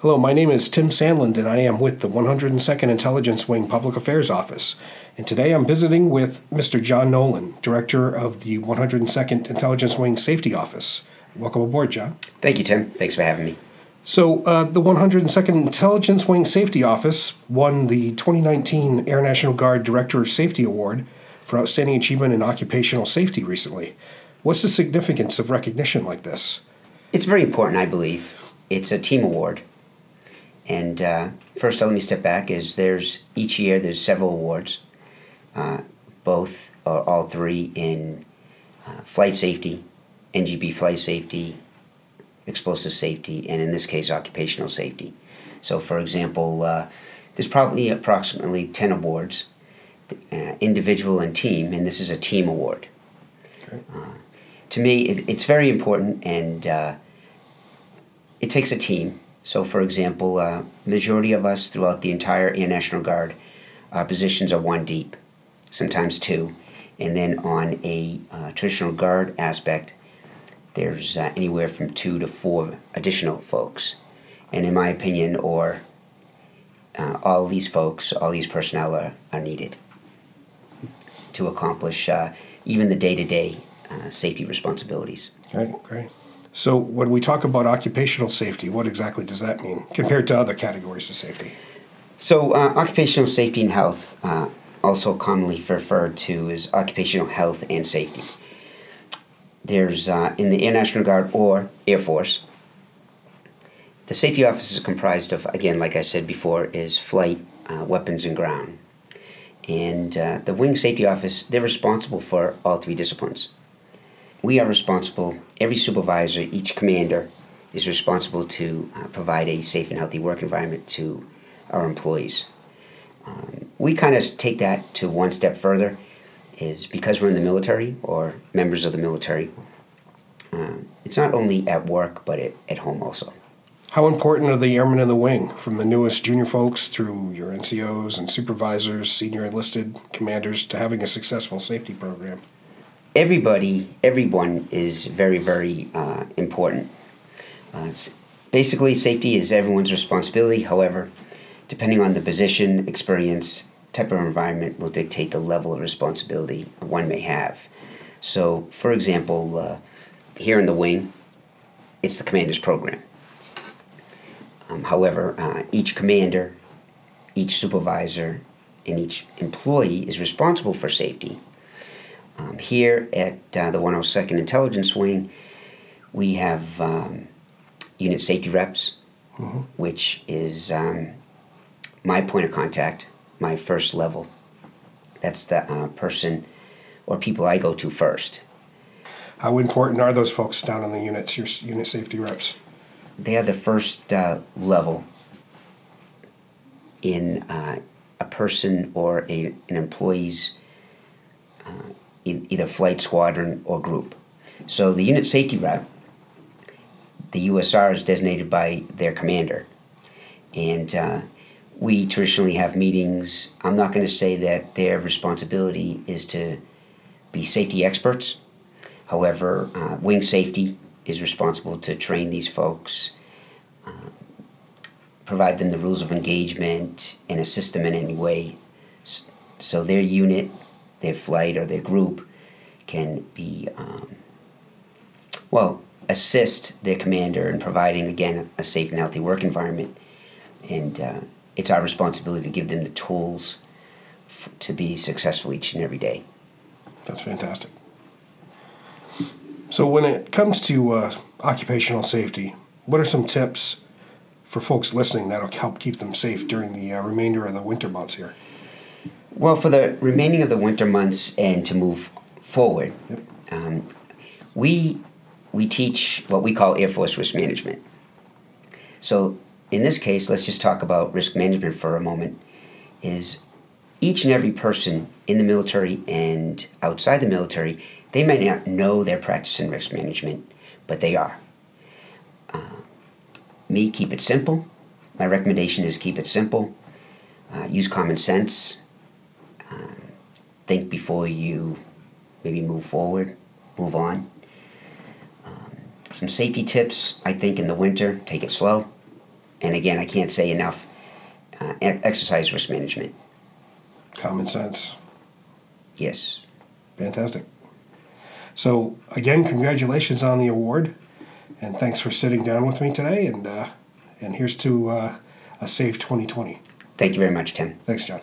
Hello, my name is Tim Sandland, and I am with the 102nd Intelligence Wing Public Affairs Office. And today I'm visiting with Mr. John Nolan, Director of the 102nd Intelligence Wing Safety Office. Welcome aboard, John. Thank you, Tim. Thanks for having me. So, uh, the 102nd Intelligence Wing Safety Office won the 2019 Air National Guard Director of Safety Award for Outstanding Achievement in Occupational Safety recently. What's the significance of recognition like this? It's very important, I believe. It's a team award. And uh, first, let me step back. Is there's each year there's several awards, uh, both or all three in uh, flight safety, NGB flight safety, explosive safety, and in this case, occupational safety. So, for example, uh, there's probably approximately ten awards, uh, individual and team, and this is a team award. Okay. Uh, to me, it, it's very important, and it takes a team so, for example, uh, majority of us throughout the entire Air National Guard, our positions are one deep, sometimes two, and then on a uh, traditional guard aspect, there's uh, anywhere from two to four additional folks. And in my opinion, or uh, all these folks, all these personnel are, are needed to accomplish uh, even the day to day safety responsibilities. Great, great. So, when we talk about occupational safety, what exactly does that mean compared to other categories of safety? So, uh, occupational safety and health, uh, also commonly referred to as occupational health and safety. There's uh, in the Air National Guard or Air Force, the safety office is comprised of, again, like I said before, is flight, uh, weapons, and ground. And uh, the Wing Safety Office, they're responsible for all three disciplines we are responsible, every supervisor, each commander is responsible to uh, provide a safe and healthy work environment to our employees. Um, we kind of take that to one step further, is because we're in the military or members of the military, uh, it's not only at work but at, at home also. How important are the airmen in the wing, from the newest junior folks through your NCOs and supervisors, senior enlisted commanders, to having a successful safety program? Everybody, everyone is very, very uh, important. Uh, basically, safety is everyone's responsibility. However, depending on the position, experience, type of environment, will dictate the level of responsibility one may have. So, for example, uh, here in the wing, it's the commander's program. Um, however, uh, each commander, each supervisor, and each employee is responsible for safety um, here at uh, the 102nd Intelligence Wing, we have um, unit safety reps, mm-hmm. which is um, my point of contact, my first level. That's the uh, person or people I go to first. How important are those folks down in the units, your unit safety reps? They are the first uh, level in uh, a person or a, an employee's uh, either flight squadron or group. So the unit safety rep, the USR is designated by their commander. And uh, we traditionally have meetings. I'm not going to say that their responsibility is to be safety experts. However, uh, wing safety is responsible to train these folks, uh, provide them the rules of engagement, and assist them in any way. So their unit their flight or their group can be, um, well, assist their commander in providing, again, a safe and healthy work environment. And uh, it's our responsibility to give them the tools f- to be successful each and every day. That's fantastic. So, when it comes to uh, occupational safety, what are some tips for folks listening that'll help keep them safe during the uh, remainder of the winter months here? Well, for the remaining of the winter months and to move forward, yep. um, we we teach what we call Air Force risk management. So in this case, let's just talk about risk management for a moment. Is each and every person in the military and outside the military, they may not know they're practicing risk management, but they are. Uh, me, keep it simple. My recommendation is keep it simple. Uh, use common sense think before you maybe move forward, move on. Um, some safety tips, I think, in the winter take it slow. And again, I can't say enough. Uh, exercise risk management. Common sense. Yes. Fantastic. So, again, congratulations on the award, and thanks for sitting down with me today. And uh, and here's to uh, a safe 2020. Thank you very much, Tim. Thanks, John.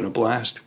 Been a blast